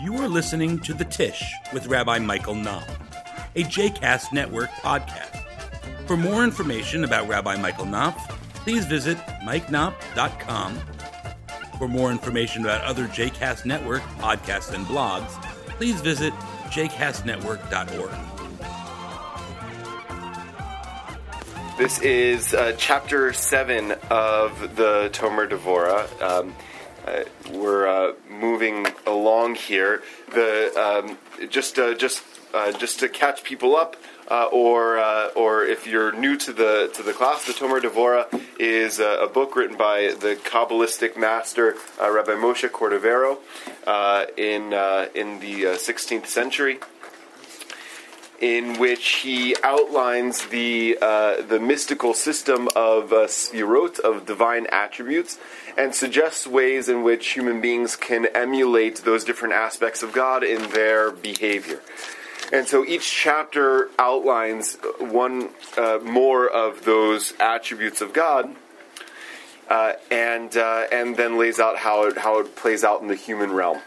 You are listening to The Tish with Rabbi Michael Knopf, a JCast Network podcast. For more information about Rabbi Michael Knopf, please visit mikeknopf.com. For more information about other JCast Network podcasts and blogs, please visit jcastnetwork.org. This is uh, chapter seven of the Tomer Devora. Um, uh, we're uh, moving along here. The um, just uh, just uh, just to catch people up, uh, or or if you're new to the to the class, the Tomer Devora is a book written by the Kabbalistic master Rabbi Moshe Cordovero in in the 16th century in which he outlines the uh, the mystical system of uh, sfirot, of divine attributes, and suggests ways in which human beings can emulate those different aspects of God in their behavior. And so each chapter outlines one uh, more of those attributes of God, uh, and uh, and then lays out how it, how it plays out in the human realm.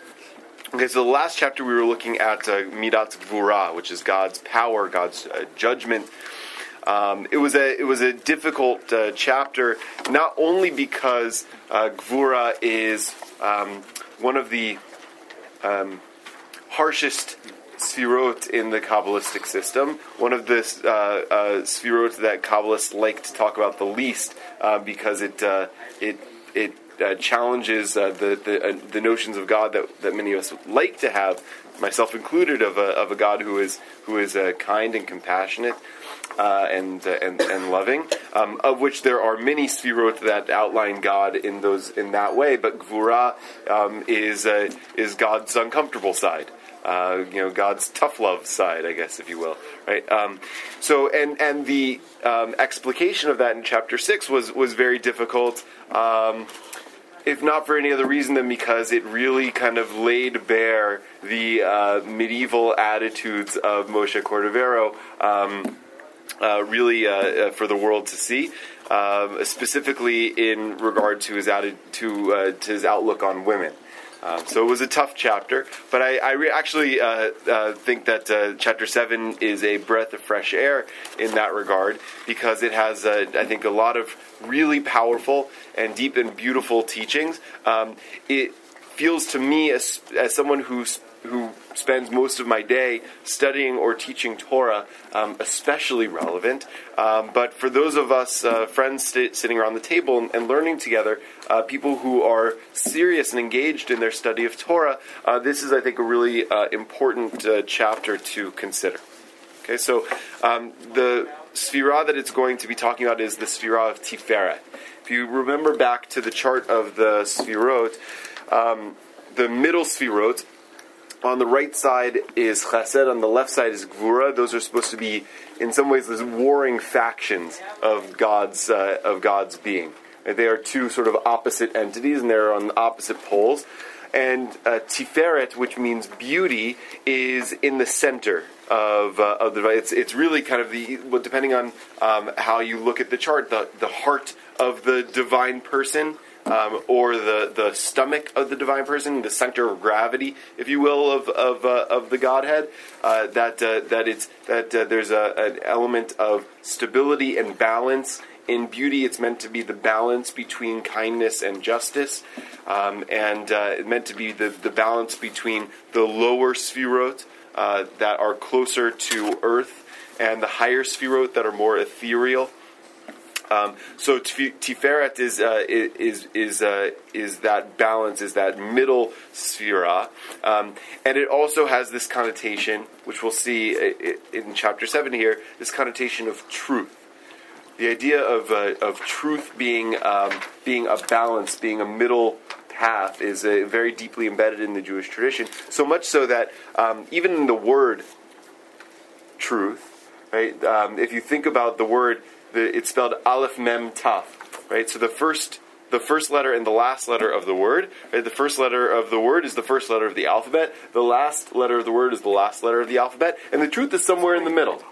Okay, so the last chapter we were looking at uh, Midat Gvura, which is God's power, God's uh, judgment. Um, it was a it was a difficult uh, chapter, not only because uh, Gvura is um, one of the um, harshest sfirot in the Kabbalistic system, one of the uh, uh, sfirot that Kabbalists like to talk about the least, uh, because it uh, it it uh, challenges uh, the the, uh, the, notions of God that, that many of us like to have, myself included, of a, of a God who is who is uh, kind and compassionate uh, and, uh, and and loving. Um, of which there are many sfirot that outline God in those in that way, but Gvura um, is is God's uncomfortable side. Uh, you know God's tough love side, I guess, if you will, right? Um, so, and and the um, explication of that in chapter six was was very difficult. Um, if not for any other reason than because it really kind of laid bare the uh, medieval attitudes of Moshe Cordovero, um, uh, really uh, uh for the world to see. Um, specifically in regard to his to, uh, to his outlook on women. Um, so it was a tough chapter, but I, I re- actually uh, uh, think that uh, chapter seven is a breath of fresh air in that regard because it has, uh, I think, a lot of really powerful and deep and beautiful teachings. Um, it feels to me as, as someone who's who spends most of my day studying or teaching Torah, um, especially relevant. Um, but for those of us uh, friends st- sitting around the table and, and learning together, uh, people who are serious and engaged in their study of Torah, uh, this is, I think, a really uh, important uh, chapter to consider. Okay, so um, the sphira that it's going to be talking about is the sphira of Tiferet. If you remember back to the chart of the sphirot, um, the middle sphirot on the right side is Chesed, on the left side is Gvura. Those are supposed to be, in some ways, the warring factions of God's uh, of God's being. They are two sort of opposite entities, and they're on opposite poles. And uh, Tiferet, which means beauty, is in the center of, uh, of the. It's, it's really kind of the, depending on um, how you look at the chart, the, the heart of the divine person um, or the, the stomach of the divine person, the center of gravity, if you will, of of, uh, of the Godhead. Uh, that uh, that it's that uh, there's a, an element of stability and balance. In beauty, it's meant to be the balance between kindness and justice, um, and uh, it's meant to be the, the balance between the lower sphirot uh, that are closer to earth and the higher sphirot that are more ethereal. Um, so Tiferet is uh, is is uh, is that balance, is that middle sphera, um, and it also has this connotation, which we'll see in chapter seven here. This connotation of truth, the idea of uh, of truth being um, being a balance, being a middle path, is uh, very deeply embedded in the Jewish tradition. So much so that um, even in the word truth, right? Um, if you think about the word the, it's spelled Aleph Mem Taf, right? So the first the first letter and the last letter of the word. Right? The first letter of the word is the first letter of the alphabet. The last letter of the word is the last letter of the alphabet, and the truth is somewhere in the middle,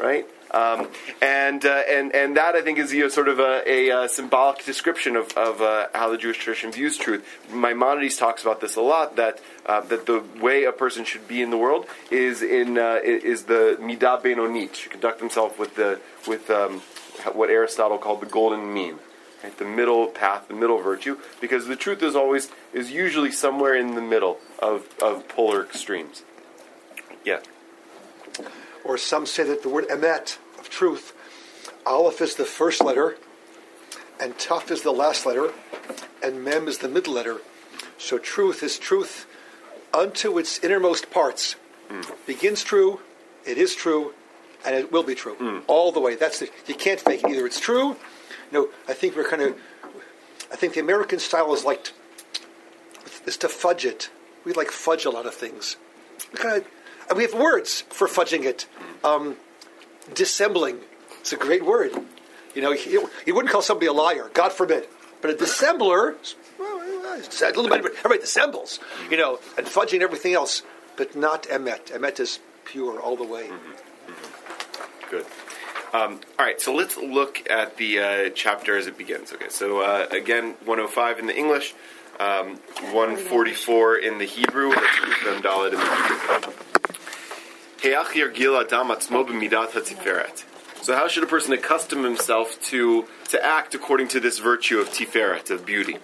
right? Um, and, uh, and, and that, I think, is you know, sort of a, a, a symbolic description of, of uh, how the Jewish tradition views truth. Maimonides talks about this a lot, that, uh, that the way a person should be in the world is, in, uh, is the midah benonit, should conduct himself with, the, with um, what Aristotle called the golden mean. Right, the middle path, the middle virtue, because the truth is always is usually somewhere in the middle of, of polar extremes. Yeah. Or some say that the word emet, truth, aleph is the first letter, and tuf is the last letter, and mem is the middle letter. So truth is truth unto its innermost parts. Mm. Begins true, it is true, and it will be true mm. all the way. That's the, you can't fake it. Either it's true know, I think we're kind of, I think the American style is like, is to fudge it. We like fudge a lot of things. We kind of, and we have words for fudging it. Um, dissembling. It's a great word. You know, you wouldn't call somebody a liar, God forbid. But a dissembler, well, a little bit, everybody dissembles, you know, and fudging everything else, but not emet. Emet is pure all the way. Mm-hmm. Mm-hmm. Good. Um, all right, so let's look at the uh, chapter as it begins. Okay, so uh, again, 105 in the English, um, 144 in the Hebrew. Let's read them Dalit in the Hebrew. So, how should a person accustom himself to to act according to this virtue of tiferet, of beauty?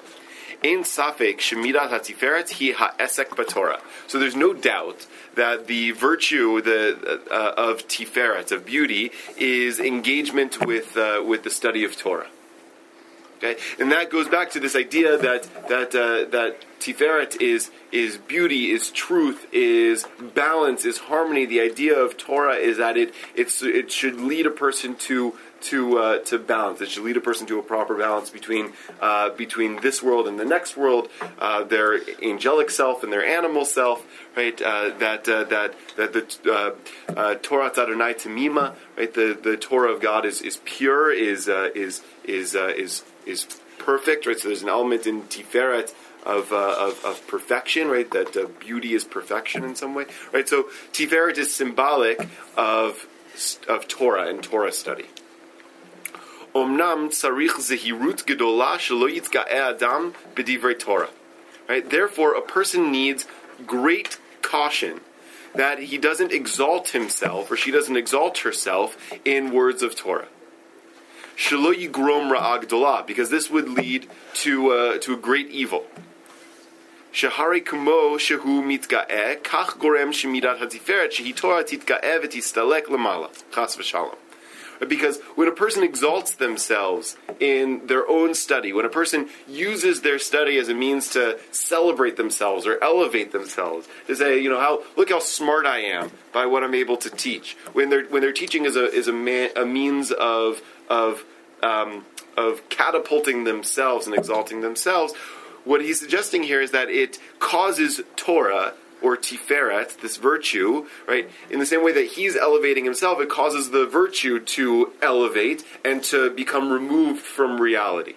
Ein safek shemidat hatiferet hi ha'esek batorah. So there's no doubt that the virtue the, uh, of tiferet, of beauty, is engagement with, uh, with the study of Torah. Okay, and that goes back to this idea that that uh, that tiferet is is beauty, is truth, is balance, is harmony. The idea of Torah is that it it's it should lead a person to to uh, to balance. It should lead a person to a proper balance between uh, between this world and the next world, uh, their angelic self and their animal self. Right, uh, that uh, that that the uh, Torah Adonai Tamima, right, the, the Torah of God is, is pure, is is is is is perfect. Right, so there's an element in Tiferet. Of, uh, of, of, perfection, right? That uh, beauty is perfection in some way, right? So Tiferet is symbolic of of Torah and Torah study. Omnam tzarich zehirut gedola shelo yitzga'eh adam b'divrei Torah. Right? Therefore, a person needs great caution that he doesn't exalt himself or she doesn't exalt herself in words of Torah. Shelo yigrom ra'agdola, because this would lead to uh, to a great evil. Shahari kumo shehu mitga'eh, kach gorem shemidat hatiferet, shehi Torah titga'eh v'tistalek lemala. Chas v'shalom. Because when a person exalts themselves in their own study, when a person uses their study as a means to celebrate themselves or elevate themselves, to say, you know, how look how smart I am by what I'm able to teach. When they're when they're teaching is a is a, man, a means of of um, of catapulting themselves and exalting themselves. What he's suggesting here is that it causes Torah or tiferet, this virtue, right? In the same way that he's elevating himself, it causes the virtue to elevate and to become removed from reality.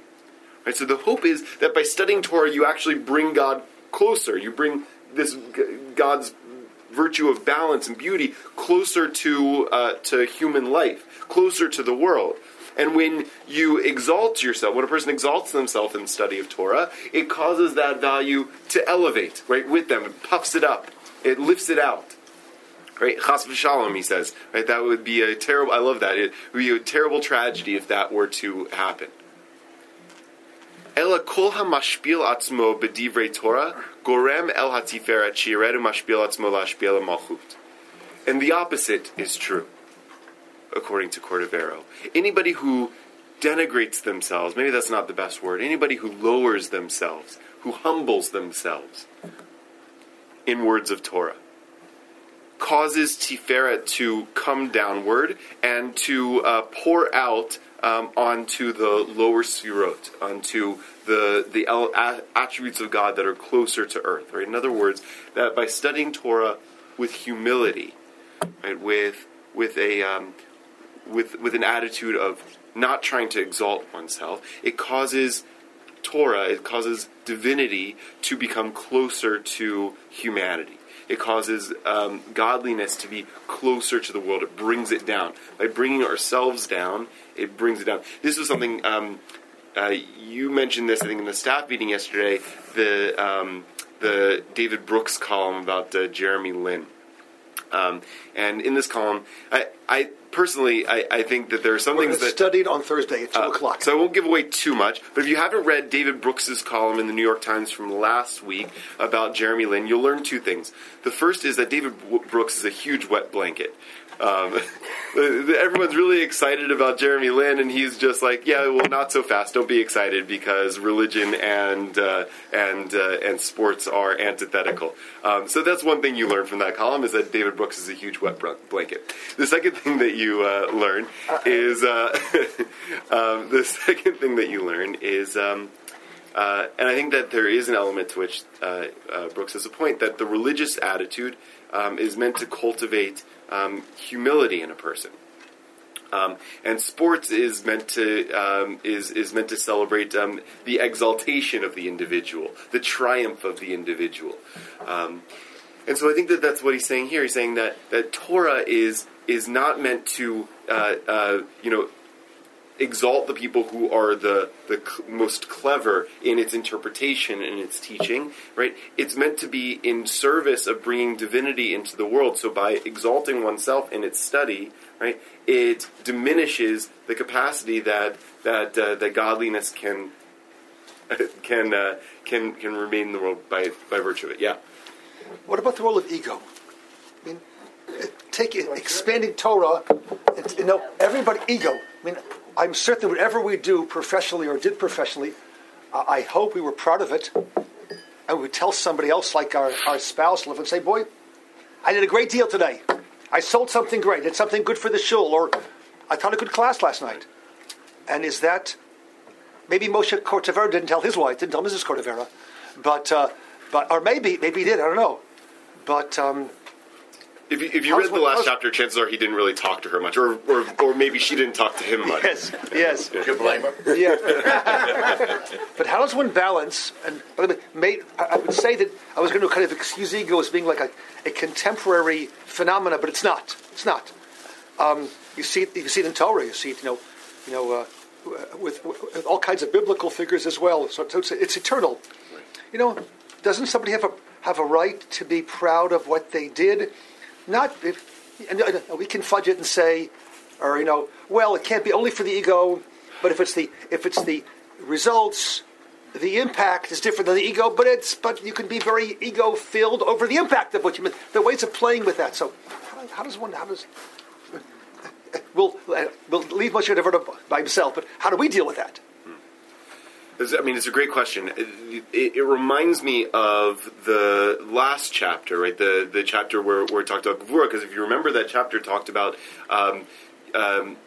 Right? So the hope is that by studying Torah, you actually bring God closer. You bring this God's virtue of balance and beauty closer to uh, to human life, closer to the world. And when you exalt yourself, when a person exalts themselves in the study of Torah, it causes that value to elevate, right, with them. It puffs it up. It lifts it out. Right? Chas v'shalom, he says. Right? That would be a terrible, I love that. It would be a terrible tragedy if that were to happen. Ela kol ha-mashpil atzmo b'divrei Torah gorem el hatiferet shiredu mashpil atzmo lashpil. And the opposite is true according to Cordovero. Anybody who denigrates themselves, maybe that's not the best word, anybody who lowers themselves, who humbles themselves in words of Torah, causes Tiferet to come downward and to uh, pour out um, onto the lower sfirot, onto the the attributes of God that are closer to earth. Right. In other words, that by studying Torah with humility, right, with with a um, with with an attitude of not trying to exalt oneself, it causes Torah, it causes divinity to become closer to humanity. it causes um, godliness to be closer to the world. It brings it down. By bringing ourselves down, it brings it down. This was something um, uh, you mentioned this, I think, in the staff meeting yesterday. The um, the David Brooks column about uh, Jeremy Lin. Um, and in this column, I, I personally, I, I, think that there are some We're things that studied on Thursday at two uh, o'clock. So I won't give away too much. But if you haven't read David Brooks's column in the New York Times from last week about Jeremy Lin, you'll learn two things. The first is that David Brooks is a huge wet blanket. Um, everyone's really excited about Jeremy Lin, and he's just like, yeah, well, not so fast. Don't be excited because religion and uh, and uh, and sports are antithetical. Um, so that's one thing you learn from that column is that David Brooks is a huge wet blanket. The second thing that you uh, learn is uh, um, the second thing that you learn is. Uh, and I think that there is an element to which uh, Brooks has a point that the religious attitude um, is meant to cultivate um, humility in a person. Um, and sports is meant to um, is is meant to celebrate um, the exaltation of the individual, the triumph of the individual. Um, and so I think that that's what he's saying here. He's saying that that Torah is is not meant to uh, uh, you know exalt the people who are the the cl- most clever in its interpretation and its teaching, right? It's meant to be in service of bringing divinity into the world. So by exalting oneself in its study, right, it diminishes the capacity that that uh, that godliness can can uh, can can remain in the world by by virtue of it. Yeah. What about the role of ego? I mean, take expanding Torah. You know, everybody ego. I mean, I'm certain whatever we do professionally or did professionally, uh, I hope we were proud of it. And we would tell somebody else, like our, our spouse, and say, Boy, I did a great deal today. I sold something great, did something good for the shul, or I taught a good class last night. And is that maybe Moshe Cordovera didn't tell his wife, didn't tell Mrs. Cordovera, but uh, but or maybe maybe he did, I don't know. But um, if you, if you read the last chapter, chances are he didn't really talk to her much, or, or, or maybe she didn't talk to him much. Yes, yes. You blame her? Yeah. but how does one balance? And made, I would say that I was going to kind of excuse ego as being like a, a contemporary phenomena, but it's not. It's not. Um, you see it. You see it in Torah. You see it. You know. You know. Uh, with, with, all kinds of biblical figures as well. So, so it's, it's eternal. You know, doesn't somebody have a have a right to be proud of what they did? Not and uh, uh, we can fudge it and say, or you know, well, it can't be only for the ego, but if it's the if it's the results, the impact is different than the ego. But it's but you can be very ego filled over the impact of what you mean. The ways of playing with that. So how, how does one? How does we'll uh, we'll leave Moshe Deverta by himself. But how do we deal with that? I mean, it's a great question. It, it, reminds me of the last chapter, right? The the chapter where, where talked about Gvura, because if you remember that chapter talked about um, um,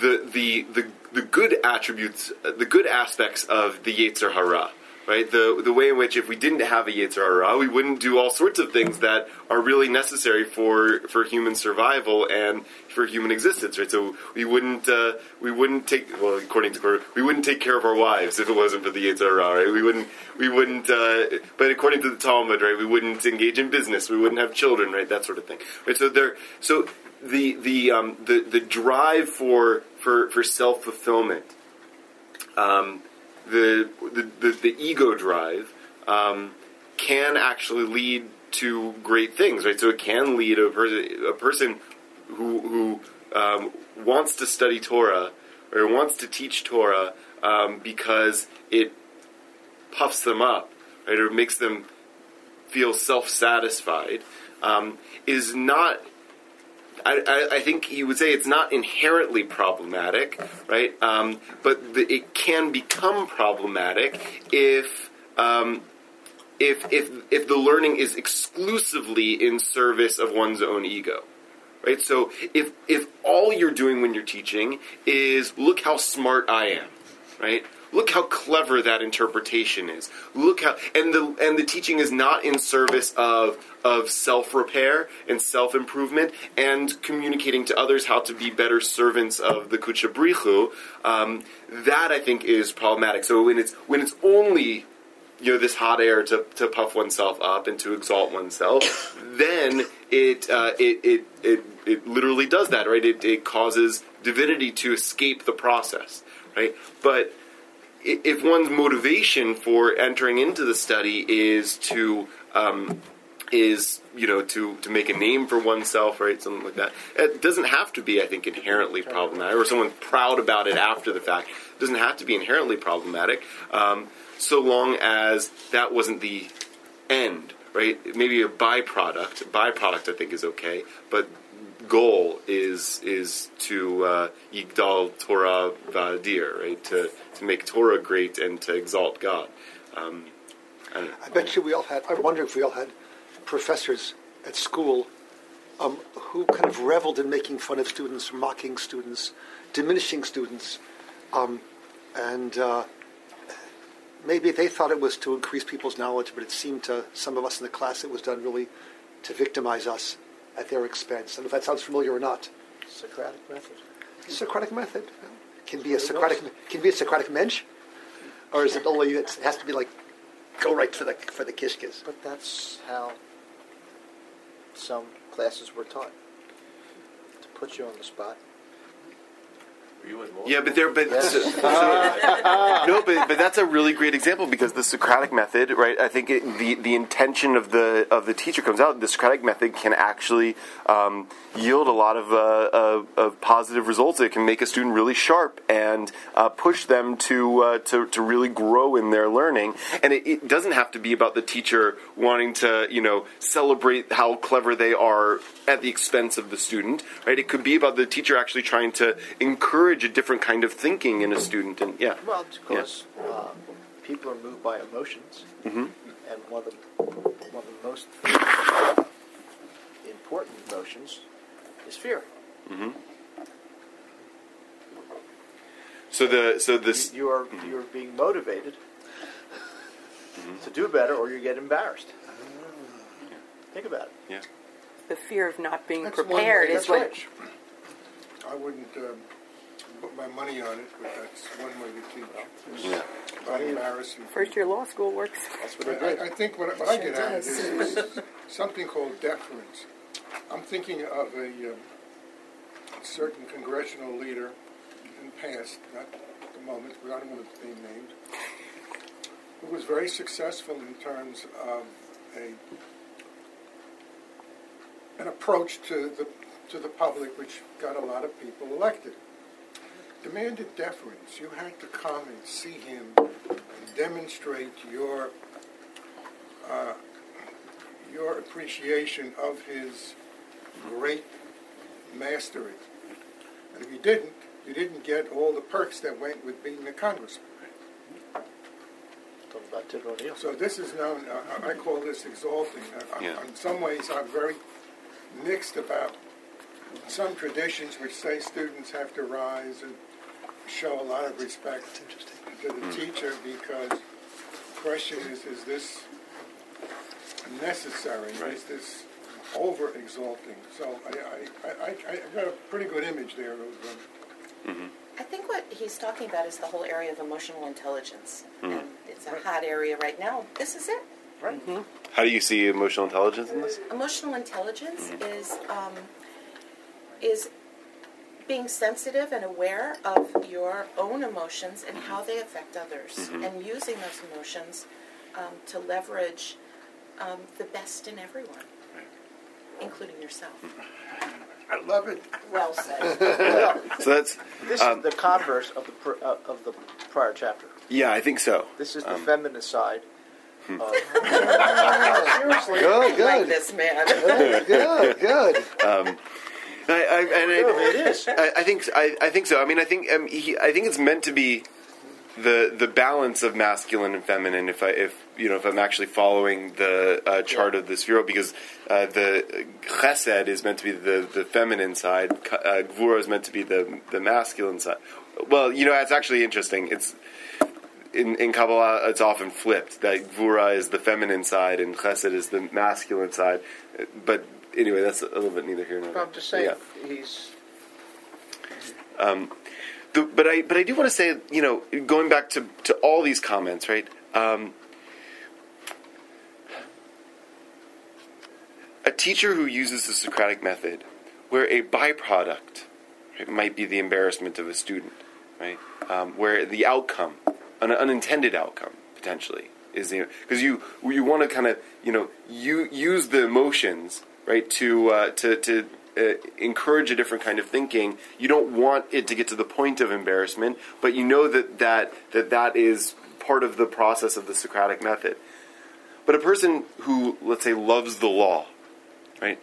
the, the the the good attributes, the good aspects of the Yetzer Hara, right? The the way in which if we didn't have a Yetzer Hara, we wouldn't do all sorts of things that are really necessary for for human survival and for human existence, right? So we wouldn't uh, we wouldn't take well, according to we wouldn't take care of our wives if it wasn't for the Yetzer Hara, right? We wouldn't we wouldn't, uh, but according to the Talmud, right, we wouldn't engage in business, we wouldn't have children, right? That sort of thing, right? So there, so the the um, the the drive for for for self fulfillment. Um, the, the, the, ego drive um, can actually lead to great things, right? So it can lead a, person a person who, who um, wants to study Torah or wants to teach Torah um, because it puffs them up, right, or makes them feel self-satisfied, um, is not I, I, think you would say it's not inherently problematic, right? Um, but the, it can become problematic if um, if if if the learning is exclusively in service of one's own ego. Right? So if if all you're doing when you're teaching is look how smart I am, right? Look how clever that interpretation is. Look how and the and the teaching is not in service of of self repair and self improvement and communicating to others how to be better servants of the Kudsha Brich Hu. Um, that I think is problematic. So when it's when it's only you know this hot air to, to puff oneself up and to exalt oneself, then it, uh, it it it it literally does that, right? It it causes divinity to escape the process, right? But if one's motivation for entering into the study is to um, is you know to to make a name for oneself, right? Something like that. It doesn't have to be, I think, inherently problematic, or someone proud about it after the fact. It doesn't have to be inherently problematic, um, so long as that wasn't the end, right? Maybe a byproduct. Byproduct, I think, is okay, but goal is is to uh, yigdal Torah vadir, right? To to make Torah great and to exalt God. Um, I. I bet you we all had. I wonder if we all had professors at school um, who kind of reveled in making fun of students, mocking students, diminishing students, um, and uh, maybe they thought it was to increase people's knowledge, but it seemed to some of us in the class it was done really to victimize us at their expense. And if that sounds familiar or not, Socratic method. Socratic method can be a Socratic can be a Socratic mensch, or is it only it has to be like go right for the for the kishkis? But that's how some classes were taught. To put you on the spot. Yeah, but there, but so- so- no, but but that's a really great example because the Socratic method, right? I think it, the the intention of the of the teacher comes out. The Socratic method can actually um, yield a lot of, uh, of of positive results. It can make a student really sharp and uh, push them to uh, to to really grow in their learning. And it, it doesn't have to be about the teacher wanting to you know celebrate how clever they are at the expense of the student, right? It could be about the teacher actually trying to encourage a different kind of thinking in a student, and yeah, Well, because uh, people are moved by emotions, Mm-hmm. and one of the one of the most important emotions is fear. So the so this You are you are being motivated to do better, or you get embarrassed. Think about it. yeah The fear of not being That's one prepared way- is That's what. right. I wouldn't um, put my money on it, but that's one way to teach. yeah By embarrassing. First year law school works. That's what they I, did. I think what, what I get out of this is something called deference. I'm thinking of a um, certain congressional leader in the past, not at the moment, but I don't want to name names, who was very successful in terms of a an approach to the to the public, which got a lot of people elected. Demanded deference. You had to come and see him and demonstrate your uh, your appreciation of his great mastery. And if you didn't, you didn't get all the perks that went with being a congressman. Talk about Ted O'Neill. So this is known, uh, I call this exalting. Uh, Yeah. In some ways, I'm very mixed about some traditions which say students have to rise and show a lot of respect to the hmm. teacher because the question is, is this necessary? Right. Is this over exalting? So I, I, I, I, I've got a pretty good image there of um, mm-hmm. I think what he's talking about is the whole area of emotional intelligence. Hmm. And it's a hot area right now. This is it. Right. how do you see emotional intelligence in this Emotional intelligence is um, is being sensitive and aware of your own emotions and how they affect others, and using those emotions um, to leverage um, the best in everyone, including yourself. I love it. Well said. so that's This Um, is the converse of the pr- uh, of the prior chapter. yeah I think so This is the Um, feminist side. Hmm. Of, Seriously, Good, like this man. good, good. good. I, I, and I, it is. I, I think I, I think so. I mean, I think um, he, I think it's meant to be the the balance of masculine and feminine. If I if you know if I'm actually following the uh, chart of this hero, because uh, the chesed is meant to be the, the feminine side, Ka- uh, gvura is meant to be the the masculine side. Well, you know, it's actually interesting. It's in, in Kabbalah, it's often flipped that Gvura is the feminine side and Chesed is the masculine side. But anyway, that's a little bit neither here nor there. I'm just saying, yeah. he's. Um, the, but I but I do want to say, you know, going back to, to all these comments, right? Um, a teacher who uses the Socratic method, where a byproduct right, might be the embarrassment of a student, right? Um, where the outcome an unintended outcome, potentially, is the because you you want to kind of you know you use the emotions right to uh, to to uh, encourage a different kind of thinking. You don't want it to get to the point of embarrassment, but you know that that that that is part of the process of the Socratic method. But a person who, let's say, loves the law, right,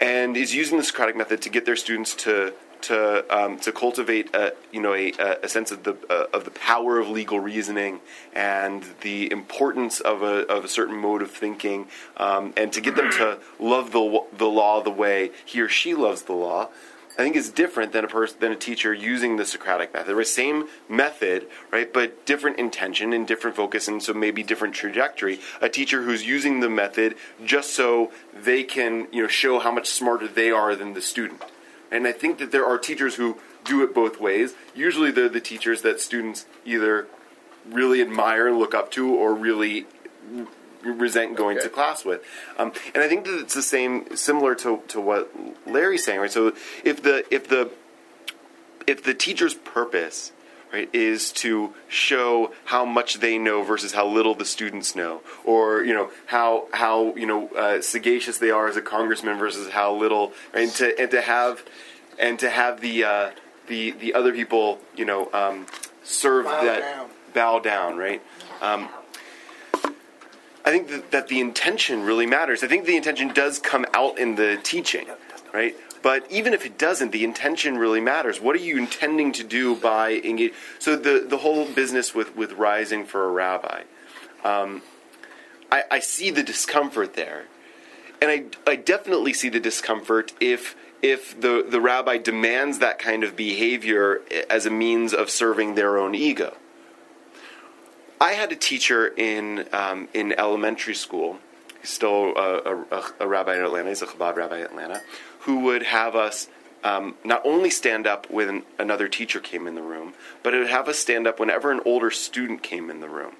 and is using the Socratic method to get their students to to um, to cultivate a you know a, a sense of the uh, of the power of legal reasoning and the importance of a of a certain mode of thinking, um, and to get them to love the the law the way he or she loves the law. I think is different than a person than a teacher using the Socratic method. The same method, right, but different intention and different focus, and so maybe different trajectory. A teacher who's using the method just so they can, you know, show how much smarter they are than the student. And I think that there are teachers who do it both ways. Usually, they're the teachers that students either really admire and look up to, or really resent going Okay. to class with. Um, and I think that it's the same, similar to, to what Larry's saying, right? So if the if the if the teacher's purpose right is to show how much they know versus how little the students know or you know how how you know uh, sagacious they are as a congressman versus how little right? and to and to have and to have the uh, the the other people you know um, serve Bow that down. bow down right um, I think that, that the intention really matters. I think the intention does come out in the teaching, right? But even if it doesn't, the intention really matters. What are you intending to do by engage? So the the whole business with with rising for a rabbi, um, I, I see the discomfort there, and I I definitely see the discomfort if if the the rabbi demands that kind of behavior as a means of serving their own ego. I had a teacher in um, in elementary school. He's still a, a, a rabbi in Atlanta. He's a Chabad rabbi in Atlanta, who would have us um, not only stand up when another teacher came in the room, but it would have us stand up whenever an older student came in the room.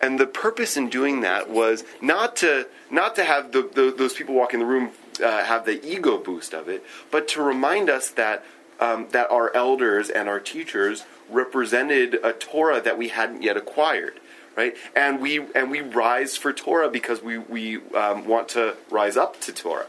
And the purpose in doing that was not to not to have the, the, those people walking in the room uh, have the ego boost of it, but to remind us that um, that our elders and our teachers represented a Torah that we hadn't yet acquired, right? And we and we rise for Torah because we we um, want to rise up to Torah.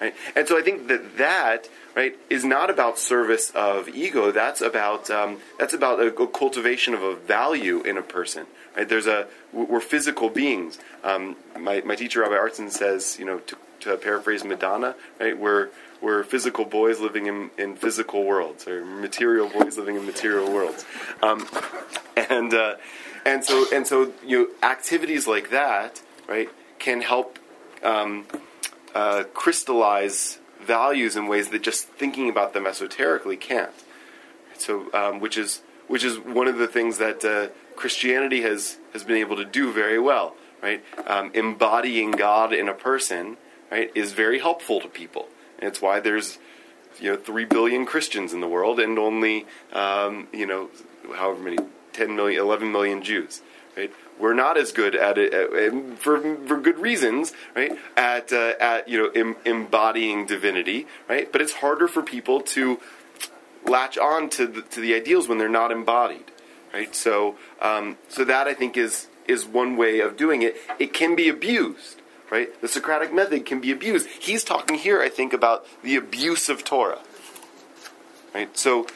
Right? And so I think that that right is not about service of ego. That's about um, that's about a, cultivation of a value in a person. Right? There's a we're physical beings. Um, my my teacher Rabbi Artson says, you know, to, to paraphrase Madonna, right? We're we're physical boys living in, in physical worlds, or material boys living in material worlds, um, and uh, and so and so you know activities like that, right, can help um, uh, crystallize values in ways that just thinking about them esoterically can't. So, um, which is which is one of the things that uh, Christianity has has been able to do very well, right? Um, embodying God in a person, right, is very helpful to people, and it's why there's you know three billion Christians in the world and only um, you know however many 10 million 11 million Jews right we're not as good at it uh, for for good reasons right at uh, at you know em, embodying divinity right but it's harder for people to latch on to the, to the ideals when they're not embodied right so um, so that I think is is one way of doing it it can be abused right? The Socratic method can be abused. He's talking here, I think, about the abuse of Torah, right? So,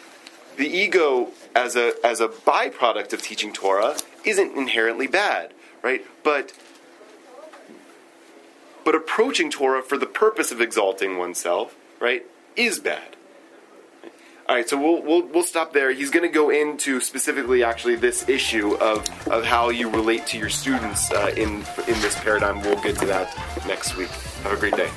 the ego as a as a byproduct of teaching Torah isn't inherently bad, right? But but approaching Torah for the purpose of exalting oneself, right, is bad. All right, so we'll we'll, we'll stop there. He's going to go into specifically, actually, this issue of, of how you relate to your students uh, in in this paradigm. We'll get to that next week. Have a great day.